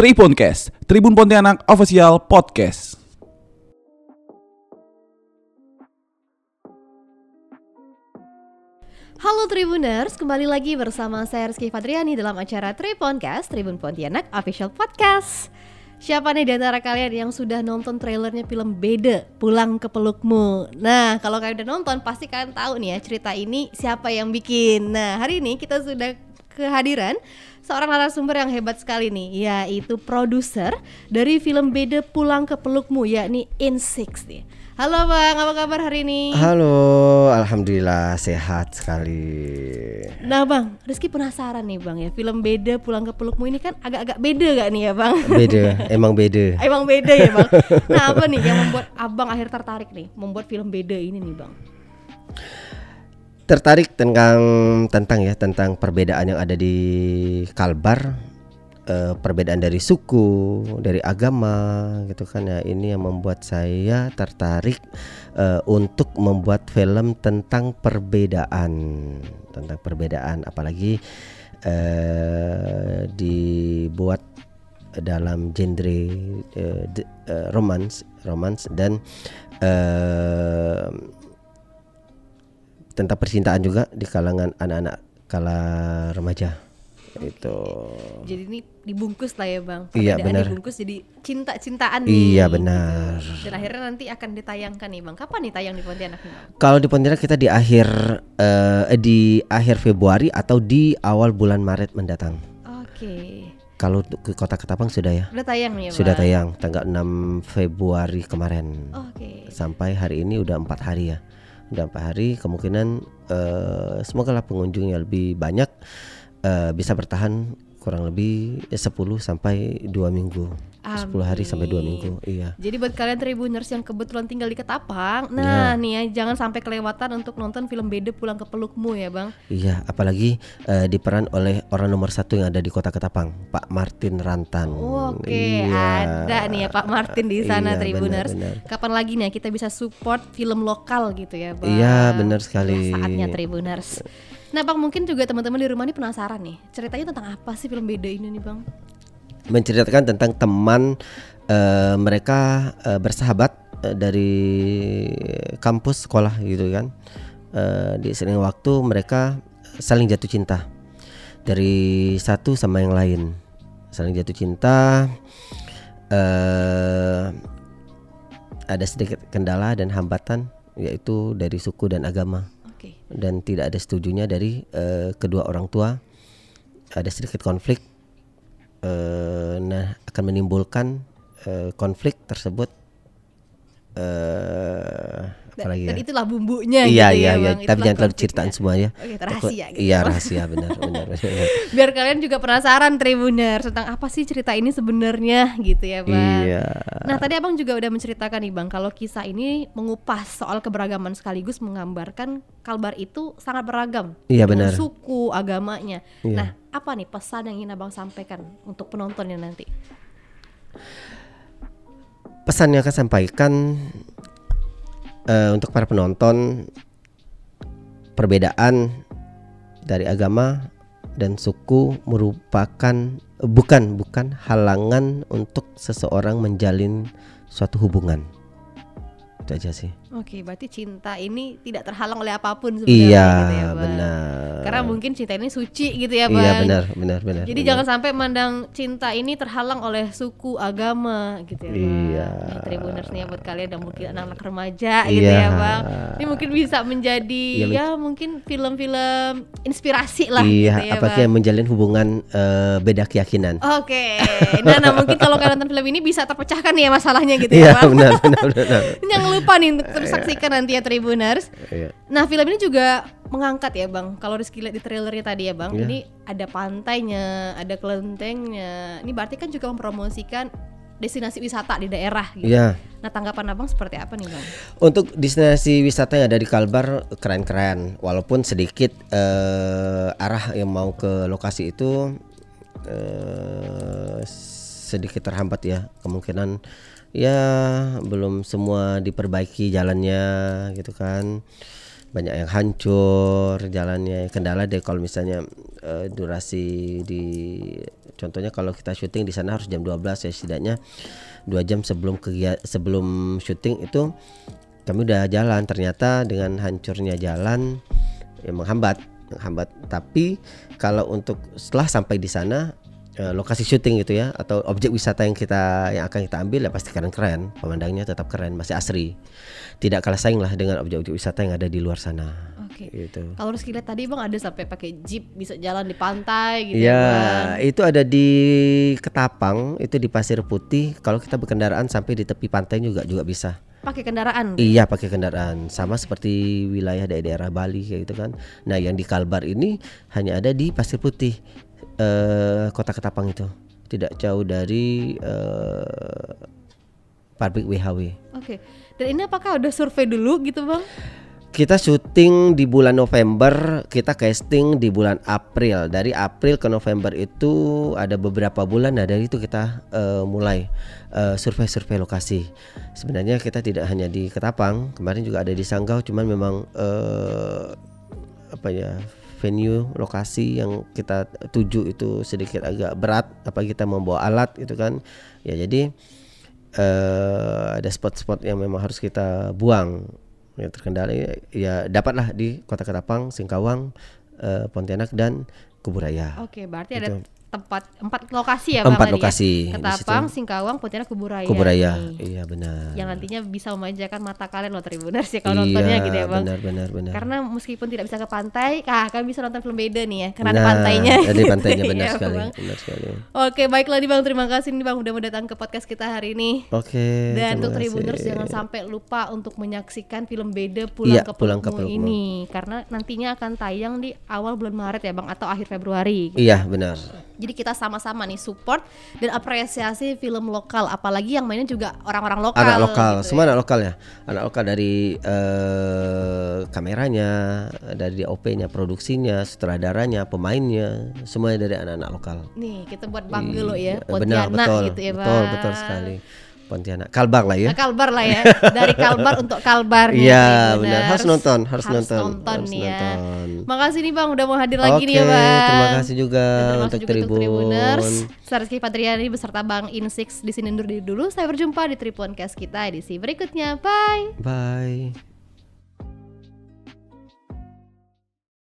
Tribuncast, Tribun Pontianak Official Podcast. Halo Tribuners, kembali lagi bersama saya Rizky Fadriani dalam acara Tribuncast, Tribun Pontianak Official Podcast. Siapa nih di antara kalian yang sudah nonton trailernya film Beda, Pulang ke Pelukmu? Nah, kalau kalian udah nonton, pasti kalian tahu nih ya cerita ini siapa yang bikin. Nah, hari ini kita sudah kehadiran seorang narasumber yang hebat sekali nih, yaitu produser dari film Beda Pulang ke Pelukmu, yakni In6 nih. Halo Bang, apa kabar hari ini? Halo, alhamdulillah sehat sekali. Nah Bang, Rizky penasaran nih Bang ya, film Beda Pulang ke Pelukmu ini kan agak-agak beda gak nih ya Bang? Beda, emang beda. Emang beda ya Bang? Nah apa nih yang membuat Abang akhir tertarik nih, membuat film Beda ini nih Bang? Tertarik tentang tentang ya tentang perbedaan yang ada di Kalbar, eh, perbedaan dari suku, dari agama, gitu kan ya. Ini yang membuat saya tertarik eh, untuk membuat film tentang perbedaan, tentang perbedaan, apalagi eh, dibuat dalam genre eh, de- eh, romance, romance dan eh, tentang percintaan juga di kalangan anak-anak kala remaja. Itu. Jadi ini dibungkus lah ya Bang. Iya, benar. dibungkus jadi cinta-cintaan nih. Iya, benar. gitu. Dan akhirnya nanti akan ditayangkan nih Bang. Kapan nih tayang di Pontianak nih kalau di Pontianak kita di akhir eh, di akhir Februari atau di awal bulan Maret mendatang. Oke. Kalau untuk ke kota Ketapang sudah ya? Udah tayang nih ya sudah Bang? tayang tanggal 6 Februari kemarin. Oke. Sampai hari ini udah empat hari ya empat hari kemungkinan eh, semoga lah pengunjungnya lebih banyak eh, bisa bertahan kurang lebih 10 sampai dua minggu 10 hari sampai dua Amin. minggu iya Jadi buat kalian Tribuners yang kebetulan tinggal di Ketapang Nah Ya. nih ya jangan sampai kelewatan untuk nonton film Beda Pulang ke Pelukmu ya Bang iya apalagi eh, diperan oleh orang nomor satu yang ada di kota Ketapang Pak Martin Rantan Oke, Iya. ada nih ya Pak Martin di sana Iya, Tribuners. benar, benar. Kapan lagi nih kita bisa support film lokal gitu ya, Bang? Iya, benar sekali. Ya, saatnya Tribuners. Nah, Bang mungkin juga teman-teman di rumah ini penasaran nih. Ceritanya tentang apa sih film beda ini nih, Bang? menceritakan tentang teman eh, mereka eh, bersahabat eh, dari kampus sekolah gitu kan Eh, di sering waktu mereka saling jatuh cinta dari satu sama yang lain saling jatuh cinta eh ada sedikit kendala dan hambatan yaitu dari suku dan agama Oke. dan tidak ada setujunya dari eh, kedua orang tua ada sedikit konflik eh, nah akan menimbulkan eh, konflik tersebut eh Dan, dan ya itulah bumbunya iya gitu iya ya, iya Bang. tapi jangan terlalu ceritaan semua ya Oke, rahasia gitu. iya rahasia benar benar, benar. Biar kalian juga penasaran Tribuners tentang apa sih cerita ini sebenarnya gitu ya, Bang. iya Nah tadi abang juga udah menceritakan nih bang kalau kisah ini mengupas soal keberagaman sekaligus menggambarkan Kalbar itu sangat beragam Iya, benar. suku agamanya. Iya. Nah apa nih pesan yang ingin abang sampaikan untuk penontonnya nanti? pesan yang akan sampaikan eh, untuk para penonton perbedaan dari agama dan suku merupakan bukan bukan halangan untuk seseorang menjalin suatu hubungan. Itu aja sih. Oke berarti cinta ini tidak terhalang oleh apa pun sebenarnya iya gitu ya bang. benar Karena mungkin cinta ini suci gitu ya bang. iya benar benar benar Jadi benar. jangan sampai mandang cinta ini terhalang oleh suku agama gitu ya bang. Iya. Nih, Tribuners nih ya buat kalian dan mungkin anak-anak remaja gitu Iya. ya bang. Ini mungkin bisa menjadi Iya, ya mungkin film-film inspirasi lah iya gitu ya apalagi bang. yang menjalin hubungan eh, beda keyakinan Oke, nah, nah mungkin kalau kalian nonton film ini bisa terpecahkan nih ya masalahnya gitu iya ya bang. benar benar benar Jangan lupa nih untuk terus saksikan nanti ya Tribuners. Iya. Nah film ini juga mengangkat ya bang. Kalau Rizky lihat di trailernya tadi ya bang, Iya. ini ada pantainya, ada kelentengnya. Ini berarti kan juga mempromosikan destinasi wisata di daerah gitu. Iya. Nah tanggapan abang seperti apa nih bang? Untuk destinasi wisata yang ada di Kalbar keren-keren, walaupun sedikit eh, arah yang mau ke lokasi itu eh, sedikit terhambat ya kemungkinan ya belum semua diperbaiki jalannya gitu kan banyak yang hancur jalannya kendala deh kalau misalnya eh, durasi di contohnya kalau kita syuting di sana harus jam 12 ya setidaknya dua jam sebelum kegiatan sebelum syuting itu kami udah jalan. Ternyata dengan hancurnya jalan ya menghambat menghambat. Tapi kalau untuk setelah sampai di sana eh, lokasi syuting gitu ya atau objek wisata yang kita yang akan kita ambil ya pasti keren-keren pemandangannya tetap keren masih asri tidak kalah saing lah dengan objek-objek wisata yang ada di luar sana Oke. gitu Kalau Rizky lihat tadi bang ada sampai pakai jeep bisa jalan di pantai gitu Ya, ya bang. itu ada di Ketapang, itu di Pasir Putih. Kalau kita berkendaraan sampai di tepi pantai juga juga bisa. Pakai kendaraan. Iya, pakai kendaraan. Sama seperti wilayah daerah Bali kayak gitu kan. Nah, yang di Kalbar ini hanya ada di Pasir Putih, eh, kota Ketapang itu. Tidak jauh dari eh, pabrik WHW. Oke. Dan ini apakah udah survei dulu gitu bang? Kita syuting di bulan November, kita casting di bulan April. Dari April ke November itu ada beberapa bulan. Nah dari itu kita eh, mulai eh, survei-survei lokasi. Sebenarnya kita tidak hanya di Ketapang, kemarin juga ada di Sanggau. Cuman memang eh, apa ya venue lokasi yang kita tuju itu sedikit agak berat. Apa kita membawa alat itu kan? Ya jadi eh ada spot-spot yang memang harus kita buang yang terkendali ya dapatlah di Kota Ketapang, Singkawang, eh, Pontianak dan Kuburaya. Oke, berarti ada Itu. Tempat empat lokasi ya bang Empat lokasi ya? di Ketapang. Singkawang, Pontianak, Kuburaya. Kuburaya. nih. Iya benar. Yang nantinya bisa memanjakan mata kalian loh Tribuners ya kalau nontonnya Iya, gitu ya bang. Benar benar benar. Karena meskipun tidak bisa ke pantai, kah kalian bisa nonton film beda nih ya, karena ada Nah, pantainya. Ada pantainya benar Iya, sekali. Bang. Benar sekali. Oke, baiklah nih Bang, terima kasih nih Bang udah mau datang ke podcast kita hari ini. Oke. Dan untuk Tribuners jangan sampai lupa untuk menyaksikan film beda pulang Iya, ke Pulang ke Pelukmu ini karena nantinya akan tayang di awal bulan Maret ya Bang atau akhir Februari. Iya benar. Jadi kita sama-sama nih support dan apresiasi film lokal apalagi yang mainnya juga orang-orang lokal. Anak lokal, gitu semua anak lokal ya. Anak lokal dari eh, kameranya, dari DOP-nya, produksinya, sutradaranya, pemainnya, semuanya dari anak-anak lokal. Nih, kita buat bangga lo ya, Iya, benar, Pontianak betul, gitu ya Bang. betul, betul sekali. Pontianak, Kalbar lah ya. Nah, Kalbar lah ya, dari Kalbar untuk Kalbar Iya, Tribuners. benar. Harus nonton, harus nonton, harus nih ya. nonton. Makasih nih Bang udah mau hadir lagi nih ya Oke, Bang. terima kasih juga Dan terima untuk juga Tribun. Tribuners. Saya Rizky Patriani beserta Bang Insix di sini undur diri dulu. Saya berjumpa di Triponcast kita edisi berikutnya. Bye. Bye.